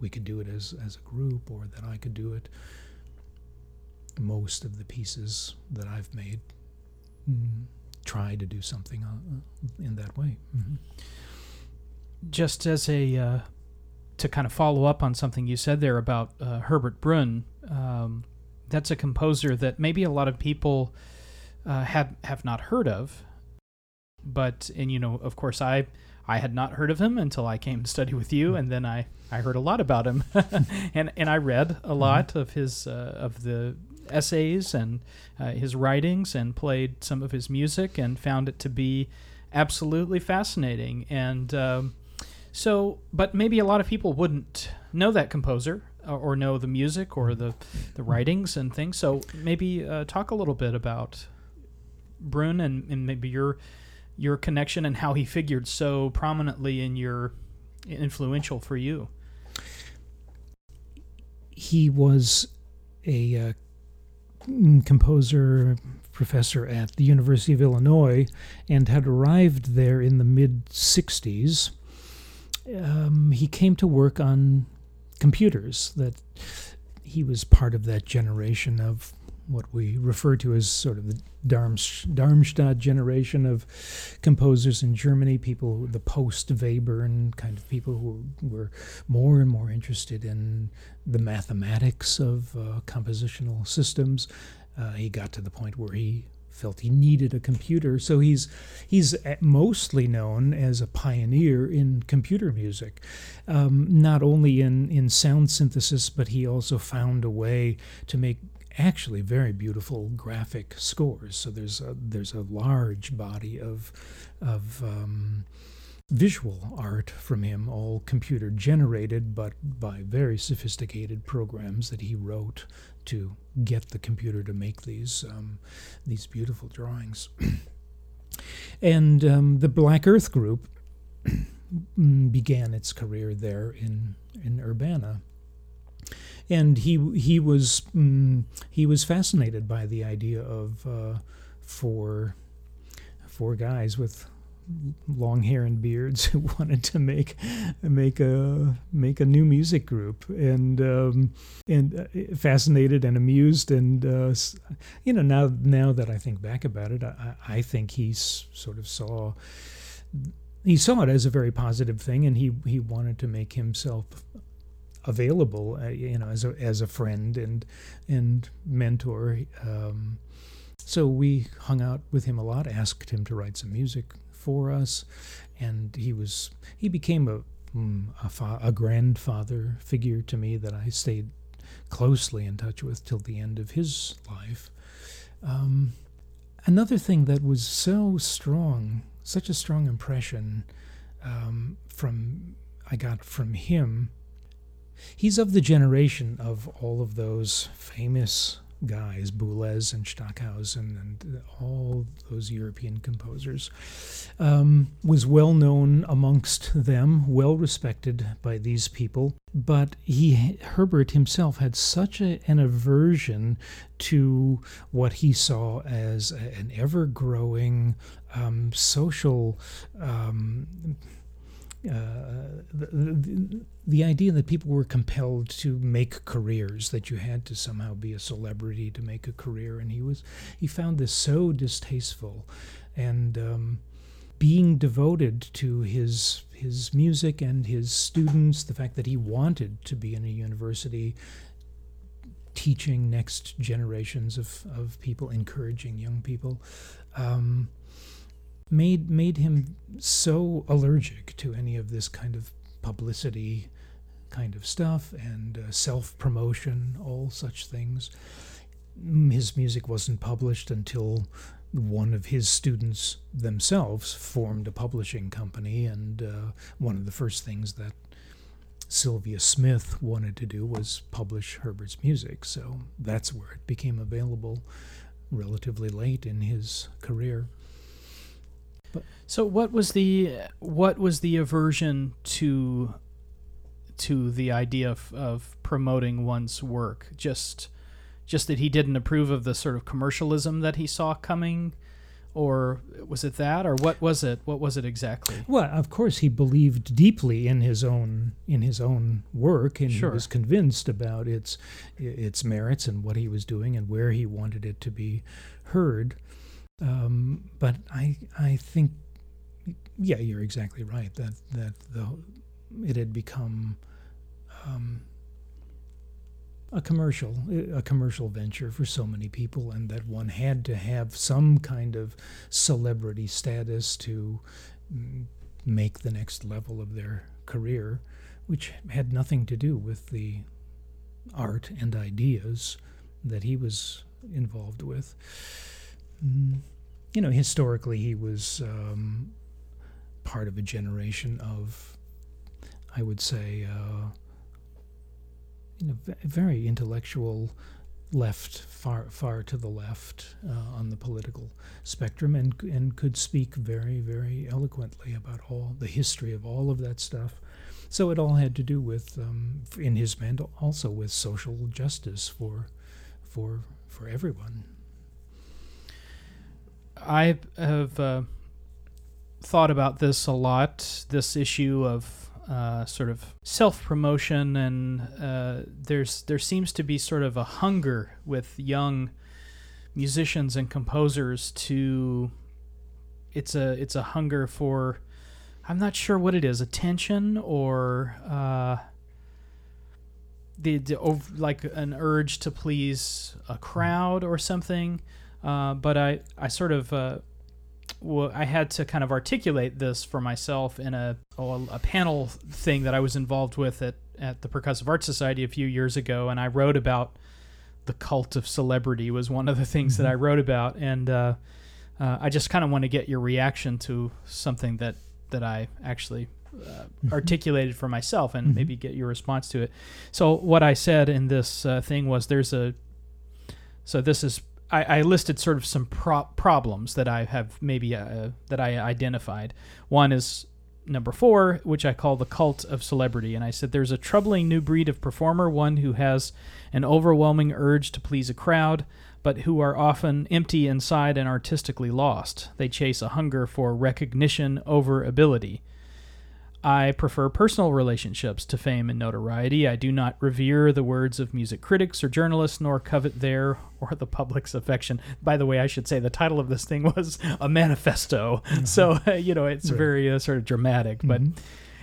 Speaker 2: we could do it as, as a group or that I could do it. Most of the pieces that I've made mm, try to do something uh, in that way. Mm-hmm.
Speaker 1: Just as a uh, to kind of follow up on something you said there about uh, Herbert Brün, um, that's a composer that maybe a lot of people uh, have have not heard of. But and you know, of course, I I had not heard of him until I came to study with you, and then I, I heard a lot about him, and and I read a mm-hmm. lot mm-hmm. of his uh, of the essays and uh, his writings, and played some of his music, and found it to be absolutely fascinating. And um, so, but maybe a lot of people wouldn't know that composer or, or know the music or the the writings and things. So maybe uh, talk a little bit about Brün and, and maybe your your connection and how he figured so prominently in your influential for you.
Speaker 2: He was a uh, composer professor at the University of Illinois and had arrived there in the mid 60s. Um, he came to work on computers that he was part of that generation of what we refer to as sort of the Darmstadt generation of composers in Germany, people, the post Webern kind of people who were more and more interested in the mathematics of uh, compositional systems. Uh, he got to the point where he felt he needed a computer. So he's he's mostly known as a pioneer in computer music, um, not only in in sound synthesis, but he also found a way to make actually very beautiful graphic scores. So there's a, there's a large body of of um, visual art from him, all computer generated, but by very sophisticated programs that he wrote to get the computer to make these um, these beautiful drawings. and um, the Black Earth Group began its career there in in Urbana and he he was mm, he was fascinated by the idea of uh, four four guys with long hair and beards who wanted to make make a make a new music group. And um, and uh, fascinated and amused. And uh, you know now now that I think back about it I, I think he sort of saw he saw it as a very positive thing. And he he wanted to make himself available, uh, you know, as a as a friend and and mentor. Um, so we hung out with him a lot, asked him to write some music for us, and he was he became a mm, a, fa- a grandfather figure to me that I stayed closely in touch with till the end of his life. Um, another thing that was so strong, such a strong impression um, from I got from him. He's of the generation of all of those famous guys, Boulez and Stockhausen and all those European composers, um, was well known amongst them, well respected by these people. But he, Herbert himself, had such a, an aversion to what he saw as a, an ever growing um, social. Um, the, the, the, idea that people were compelled to make careers, that you had to somehow be a celebrity to make a career, and he was he found this so distasteful, and um, being devoted to his his music and his students, the fact that he wanted to be in a university teaching next generations of, of people, encouraging young people. Um, made made him so allergic to any of this kind of publicity kind of stuff and uh, self promotion, all such things. His music wasn't published until one of his students themselves formed a publishing company, and uh, one of the first things that Sylvia Smith wanted to do was publish Herbert's music. So that's where it became available relatively late in his career.
Speaker 1: So what was the what was the aversion to to the idea of, of promoting one's work? Just just that he didn't approve of the sort of commercialism that he saw coming? Or was it that? Or what was it? What was it exactly?
Speaker 2: Well of course he believed deeply in his own in his own work and sure. he was convinced about its its merits and what he was doing and where he wanted it to be heard um, but i i think yeah, you're exactly right. That that the it had become um, a commercial a commercial venture for so many people, and that one had to have some kind of celebrity status to make the next level of their career, which had nothing to do with the art and ideas that he was involved with. You know, historically, he was um, part of a generation of, I would say, uh, you know, very intellectual left, far far to the left uh, on the political spectrum, and and could speak very very eloquently about all the history of all of that stuff. So it all had to do with, um, in his band, also with social justice for for for everyone.
Speaker 1: I have uh, thought about this a lot. This issue of uh, sort of self promotion, and uh, there's there seems to be sort of a hunger with young musicians and composers to. It's a it's a hunger for, I'm not sure what it is, attention or. Uh, the, the like an urge to please a crowd or something, uh, but I I sort of uh, well, I had to kind of articulate this for myself in a, a panel thing that I was involved with at, at the Percussive Art Society a few years ago, and I wrote about the cult of celebrity was one of the things mm-hmm. that I wrote about, and uh, uh, I just kind of want to get your reaction to something that that I actually uh, mm-hmm. articulated for myself, and mm-hmm. maybe get your response to it. So what I said in this uh, thing was, there's a so this is I, I listed sort of some pro- problems that I have maybe uh, that I identified. One is number four, which I call the cult of celebrity. And I said there's a troubling new breed of performer, one who has an overwhelming urge to please a crowd, but who are often empty inside and artistically lost. They chase a hunger for recognition over ability. I prefer personal relationships to fame and notoriety. I do not revere the words of music critics or journalists, nor covet their or the public's affection. By the way, I should say the title of this thing was a manifesto. Mm-hmm. So, uh, you know, it's right. very uh, sort of dramatic. But mm-hmm.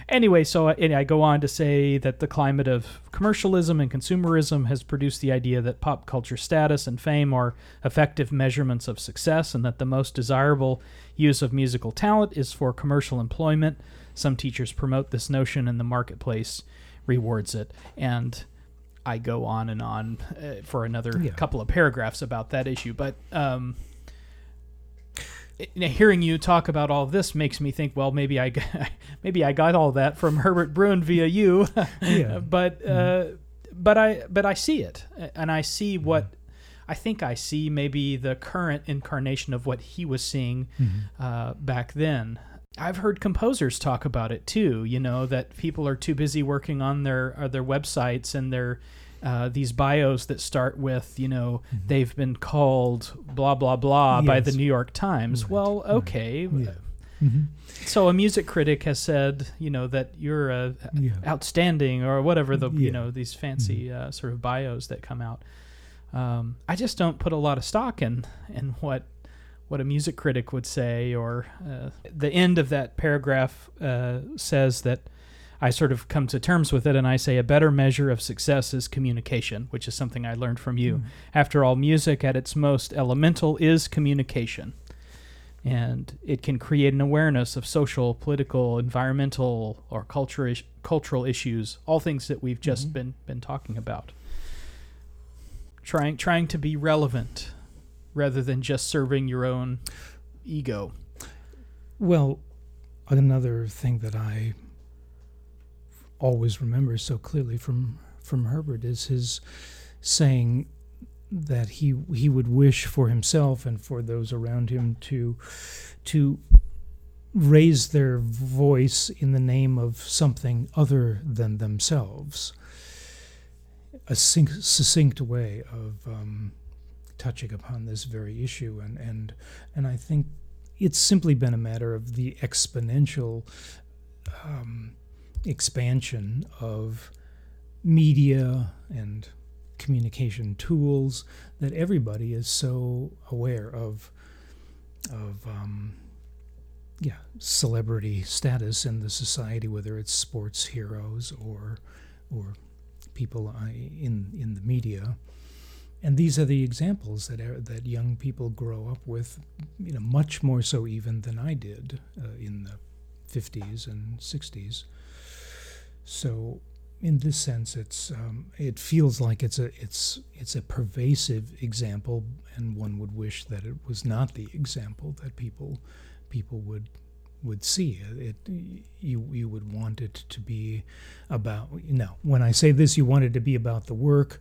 Speaker 1: anyway, so uh, I go on to say that the climate of commercialism and consumerism has produced the idea that pop culture status and fame are effective measurements of success, and that the most desirable use of musical talent is for commercial employment. Some teachers promote this notion, and the marketplace rewards it. And I go on and on uh, for another yeah. couple of paragraphs about that issue, but um, hearing you talk about all this makes me think, well, maybe I, got, maybe I got all that from Herbert Brün via you,
Speaker 2: Yeah.
Speaker 1: but uh, but I but I see it, and I see what I think I see maybe the current incarnation of what he was seeing uh, back then. I've heard composers talk about it too. You know that people are too busy working on their uh, their websites and their uh, these bios that start with you know they've been called blah blah blah by the New York Times.
Speaker 2: Right,
Speaker 1: Well,
Speaker 2: right.
Speaker 1: okay.
Speaker 2: Yeah. Mhm.
Speaker 1: So a music critic has said you know that you're uh,
Speaker 2: Yeah.
Speaker 1: outstanding or whatever the you know these fancy uh, sort of bios that come out. Um, I just don't put a lot of stock in in what what a music critic would say, or uh, the end of that paragraph uh, says that I sort of come to terms with it, and I say a better measure of success is communication, which is something I learned from you. After all, music at its most elemental is communication. And it can create an awareness of social, political, environmental, or culture is- cultural issues, all things that we've just
Speaker 2: Mhm.
Speaker 1: been, been talking about. Trying, trying to be relevant rather than just serving your own ego.
Speaker 2: Well, another thing that I always remember so clearly from from Herbert is his saying that he he would wish for himself and for those around him to to raise their voice in the name of something other than themselves. A succinct, way of um, touching upon this very issue, and and and I think it's simply been a matter of the exponential um, expansion of media and communication tools that everybody is so aware of of um, yeah celebrity status in the society whether it's sports heroes or or people uh, in in the media and these are the examples that that young people grow up with you know much more so even than I did uh, in the 50s and 60s so in this sense it's um, it feels like it's a it's it's a pervasive example and one would wish that it was not the example that people people would would see. It you you would want it to be about no when i say this you want it to be about the work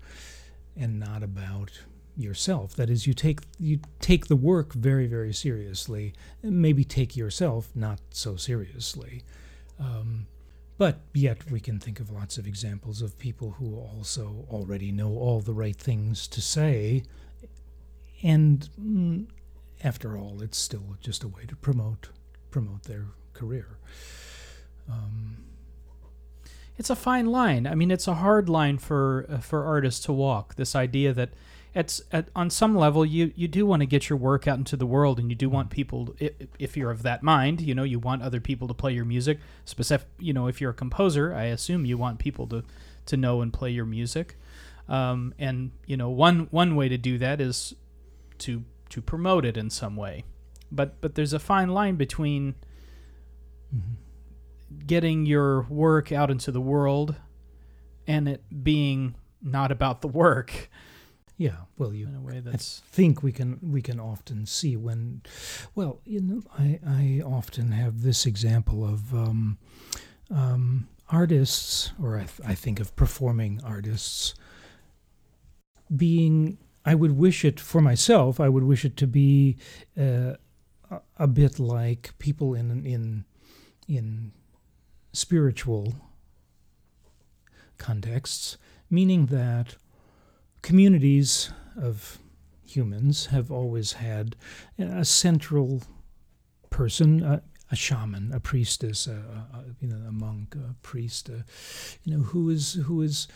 Speaker 2: and not about yourself. That is you take you take the work very very seriously and maybe take yourself not so seriously. Um, but yet we can think of lots of examples of people who also already know all the right things to say. And mm, after all it's still just a way to promote promote their career. Um,
Speaker 1: it's a fine line. I mean, it's a hard line for uh, for artists to walk. This idea that it's at, on some level you you do want to get your work out into the world, and you do want people, if you're of that mind, you know, you want other people to play your music. Specific, you know, if you're a composer, I assume you want people to to know and play your music. Um, and you know, one one way to do that is to to promote it in some way. But but there's a fine line between getting your work out into the world and it being not about the work
Speaker 2: yeah well you
Speaker 1: in a way
Speaker 2: I
Speaker 1: that's
Speaker 2: think we can we can often see when, well, you know, I, I often have this example of um, um, artists, or I, th- I think of performing artists, being. I would wish it for myself. I would wish it to be uh, a, a bit like people in in in spiritual contexts, meaning that communities of humans have always had a central person, a, a shaman, a priestess, a, a, you know, a monk, a priest, a, you know, who is who is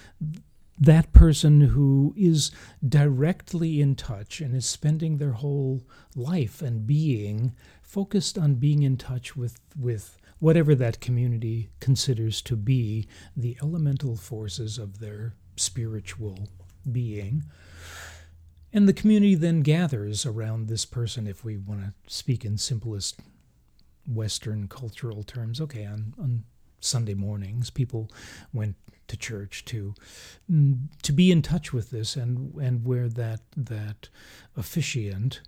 Speaker 2: that person who is directly in touch and is spending their whole life and being focused on being in touch with with whatever that community considers to be the elemental forces of their spiritual being. And the community then gathers around this person, if we want to speak in simplest Western cultural terms. Okay, on, on Sunday mornings, people went to church to mm, to be in touch with this, and and where that that officiant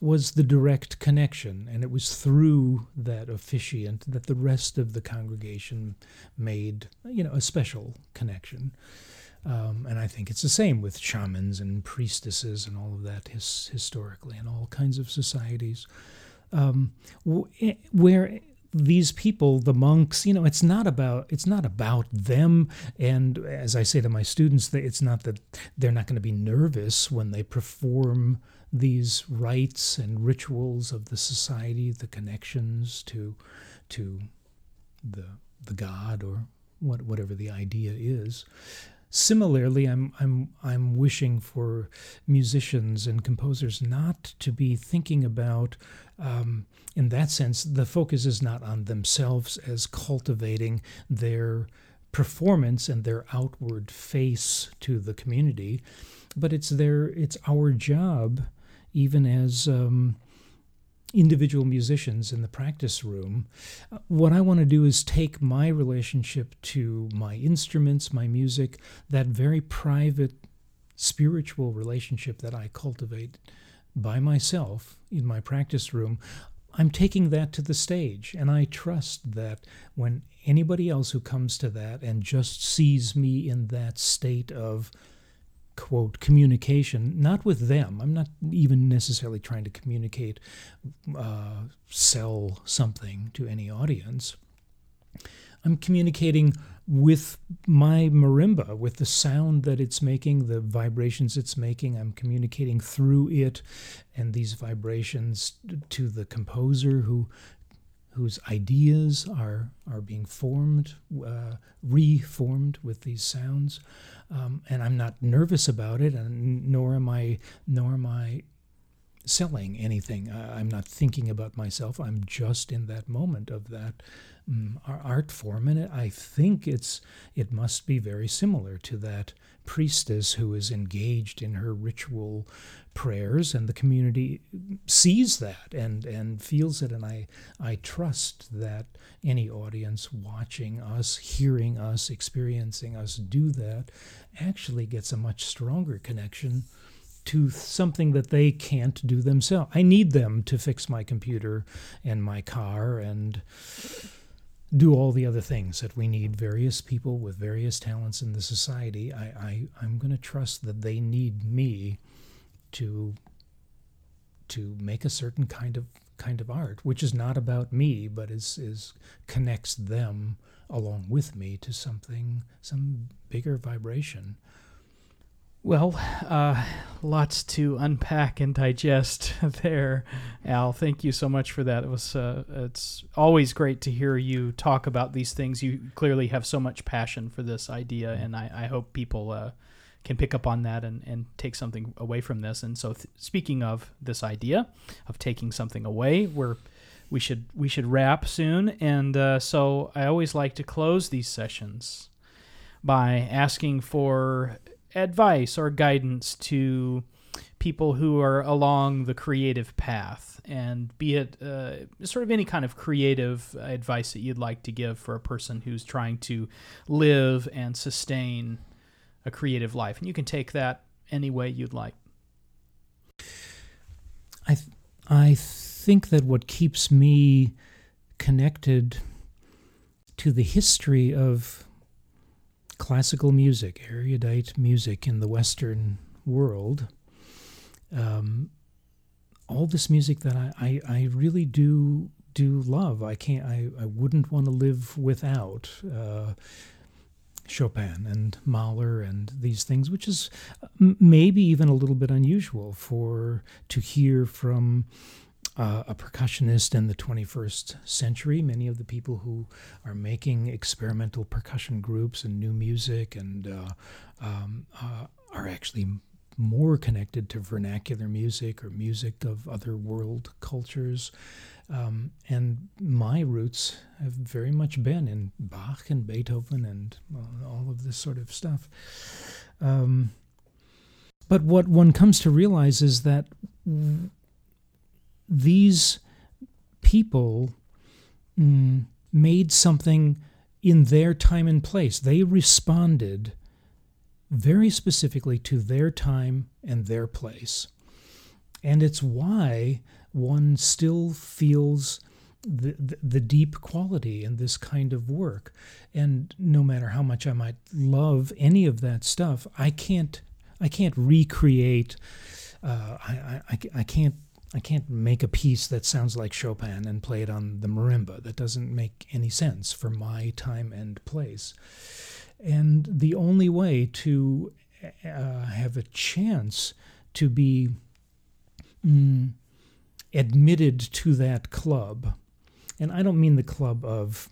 Speaker 2: was the direct connection, and it was through that officiant that the rest of the congregation made, you know, a special connection. Um, and I think it's the same with shamans and priestesses and all of that his, historically in all kinds of societies. Um, eh, where these people the monks you know it's not about it's not about them. And as i say to my students it's not that they're not going to be nervous when they perform these rites and rituals of the society the connections to to the the god or what whatever the idea is Similarly, I'm, I'm, I'm wishing for musicians and composers not to be thinking about, um, in that sense, the focus is not on themselves as cultivating their performance and their outward face to the community, but it's their, it's our job, even as um, individual musicians in the practice room, uh, what I want to do is take my relationship to my instruments, my music, that very private spiritual relationship that I cultivate by myself in my practice room. I'm taking that to the stage, and I trust that when anybody else who comes to that and just sees me in that state of quote communication not with them. I'm not even necessarily trying to communicate uh, sell something to any audience. I'm communicating with my marimba with the sound that it's making the vibrations it's making. I'm communicating through it and these vibrations to the composer who whose ideas are are being formed, uh, reformed with these sounds, um, and I'm not nervous about it, and nor am I nor am I selling anything. I'm not thinking about myself. I'm just in that moment of that um, art form, and I think it's it must be very similar to that priestess who is engaged in her ritual prayers, and the community sees that and and feels it, and I I trust that any audience watching us, hearing us, experiencing us do that, actually gets a much stronger connection to something that they can't do themselves. I need them to fix my computer and my car and do all the other things that we need various people with various talents in the society i, I i'm going to trust that they need me to to make a certain kind of kind of art which is not about me but is is connects them along with me to something some bigger vibration
Speaker 1: well, uh, lots to unpack and digest there, Al. Thank you so much for that. It was uh, it's always great to hear you talk about these things. You clearly have so much passion for this idea, and I, I hope people uh, can pick up on that and, and take something away from this. And so, th- speaking of this idea of taking something away, we're we should we should wrap soon. And uh, so, I always like to close these sessions by asking for advice or guidance to people who are along the creative path and be it uh, sort of any kind of creative advice that you'd like to give for a person who's trying to live and sustain a creative life and you can take that any way you'd like
Speaker 2: i th- i think that what keeps me connected to the history of classical music, erudite music in the Western world, um, all this music that I, I, I, really do do love. I can't. I, I wouldn't want to live without uh, Chopin and Mahler and these things, which is maybe even a little bit unusual for to hear from uh, a percussionist in the 21st century. Many of the people who are making experimental percussion groups and new music and uh, um, uh, are actually more connected to vernacular music or music of other world cultures. Um, and my roots have very much been in Bach and Beethoven and uh, all of this sort of stuff. Um, but what one comes to realize is that these people mm, made something in their time and place. They responded very specifically to their time and their place. and it's why one still feels the, the, the deep quality in this kind of work. And no matter how much I might love any of that stuff, I can't I can't recreate. Uh, I, I, I can't I can't make a piece that sounds like Chopin and play it on the marimba. That doesn't make any sense for my time and place. And the only way to uh, have a chance to be mm, admitted to that club, and I don't mean the club of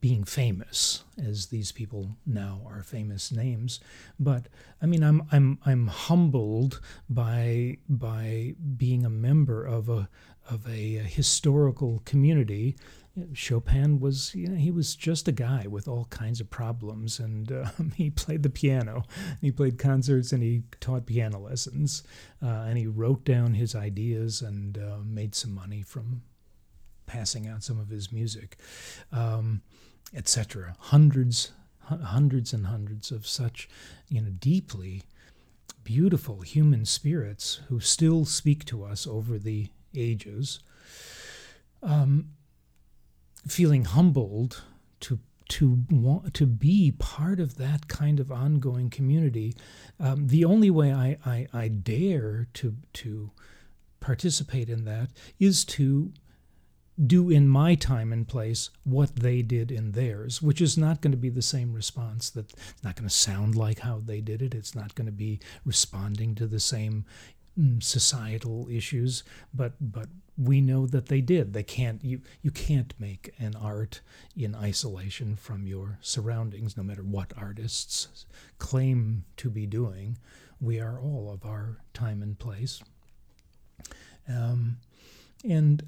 Speaker 2: being famous, as these people now are famous names. But I mean, I'm I'm I'm humbled by by being a member of a of a, a historical community. Chopin was you know, he was just a guy with all kinds of problems, and um, he played the piano, he played concerts, and he taught piano lessons, uh, and he wrote down his ideas and uh, made some money from passing out some of his music. Um, etc. Hundreds, hundreds and hundreds of such, you know, deeply beautiful human spirits who still speak to us over the ages. Um, feeling humbled to to want to be part of that kind of ongoing community. Um, the only way I, I, I dare to to participate in that is to do in my time and place what they did in theirs, which is not going to be the same response. That it's not going to sound like how they did it. It's not going to be responding to the same mm, societal issues. But but we know that they did. They can't. You you can't make an art in isolation from your surroundings, no matter what artists claim to be doing. We are all of our time and place. Um, and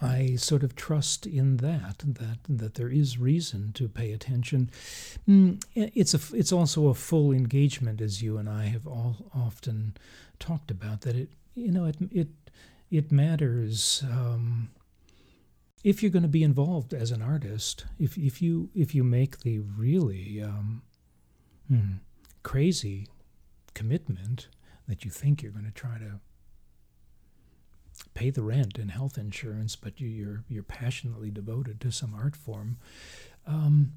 Speaker 2: I sort of trust in that that that there is reason to pay attention. Mm, it's a it's also a full engagement, as you and I have all often talked about. That it you know it it it matters. Um, if you're going to be involved as an artist, if if you if you make the really um, hmm, crazy commitment that you think you're going to try to pay the rent and health insurance, but you, are you're passionately devoted to some art form, um,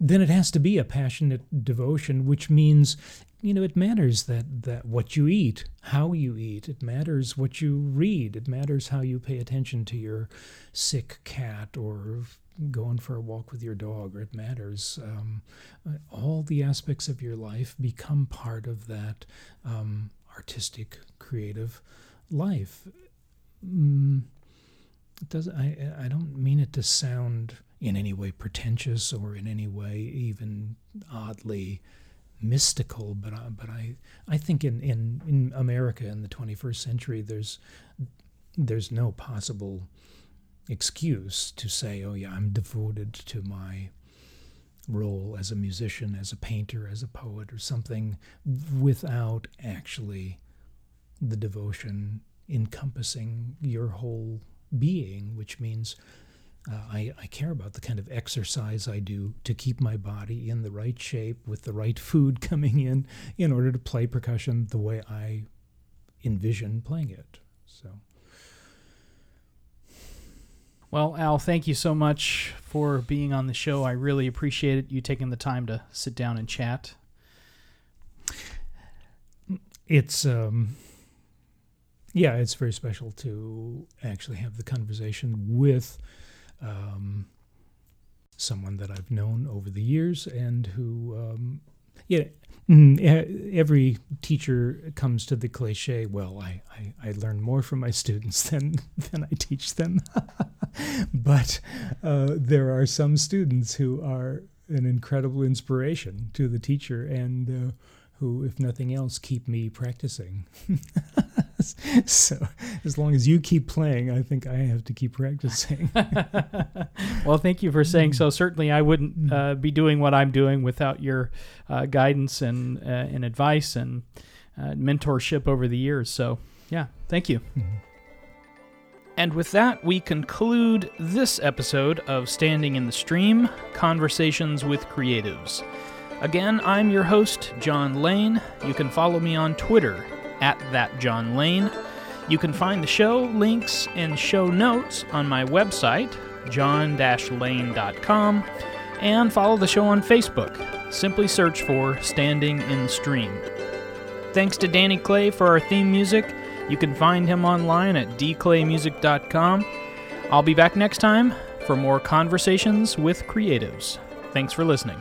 Speaker 2: then it has to be a passionate devotion, which means you know it matters that that what you eat, how you eat, it matters what you read, it matters how you pay attention to your sick cat or going for a walk with your dog, or it matters. Um, all the aspects of your life become part of that um, artistic, creative life. Mm, it does I I don't mean it to sound in any way pretentious or in any way even oddly mystical, but I, but I I think in, in in America in the 21st century there's there's no possible excuse to say, oh yeah, I'm devoted to my role as a musician, as a painter, as a poet, or something, without actually the devotion encompassing your whole being, which means uh, I, I care about the kind of exercise I do to keep my body in the right shape with the right food coming in in order to play percussion the way I envision playing it. So.
Speaker 1: Well, Al, thank you so much for being on the show. I really appreciate it, you taking the time to sit down and chat.
Speaker 2: It's um, yeah, it's very special to actually have the conversation with um, someone that I've known over the years and who, um, yeah, mm, every teacher comes to the cliche, well, I, I, I learn more from my students than, than I teach them. but uh, there are some students who are an incredible inspiration to the teacher and uh, who, if nothing else, keep me practicing. so as long as you keep playing, I think I have to keep practicing.
Speaker 1: well, thank you for saying so. Certainly, I wouldn't mm. uh, be doing what I'm doing without your uh, guidance and uh, and advice and uh, mentorship over the years. So, yeah, thank you. Mm-hmm. And with that, we conclude this episode of Standing in the Stream Conversations with Creatives. Again, I'm your host, John Lane. You can follow me on Twitter at that John Lane. You can find the show links and show notes on my website, john-lane.com, and follow the show on Facebook. Simply search for Standing in the Stream. Thanks to Danny Clay for our theme music. You can find him online at dclaymusic.com. I'll be back next time for more conversations with creatives. Thanks for listening.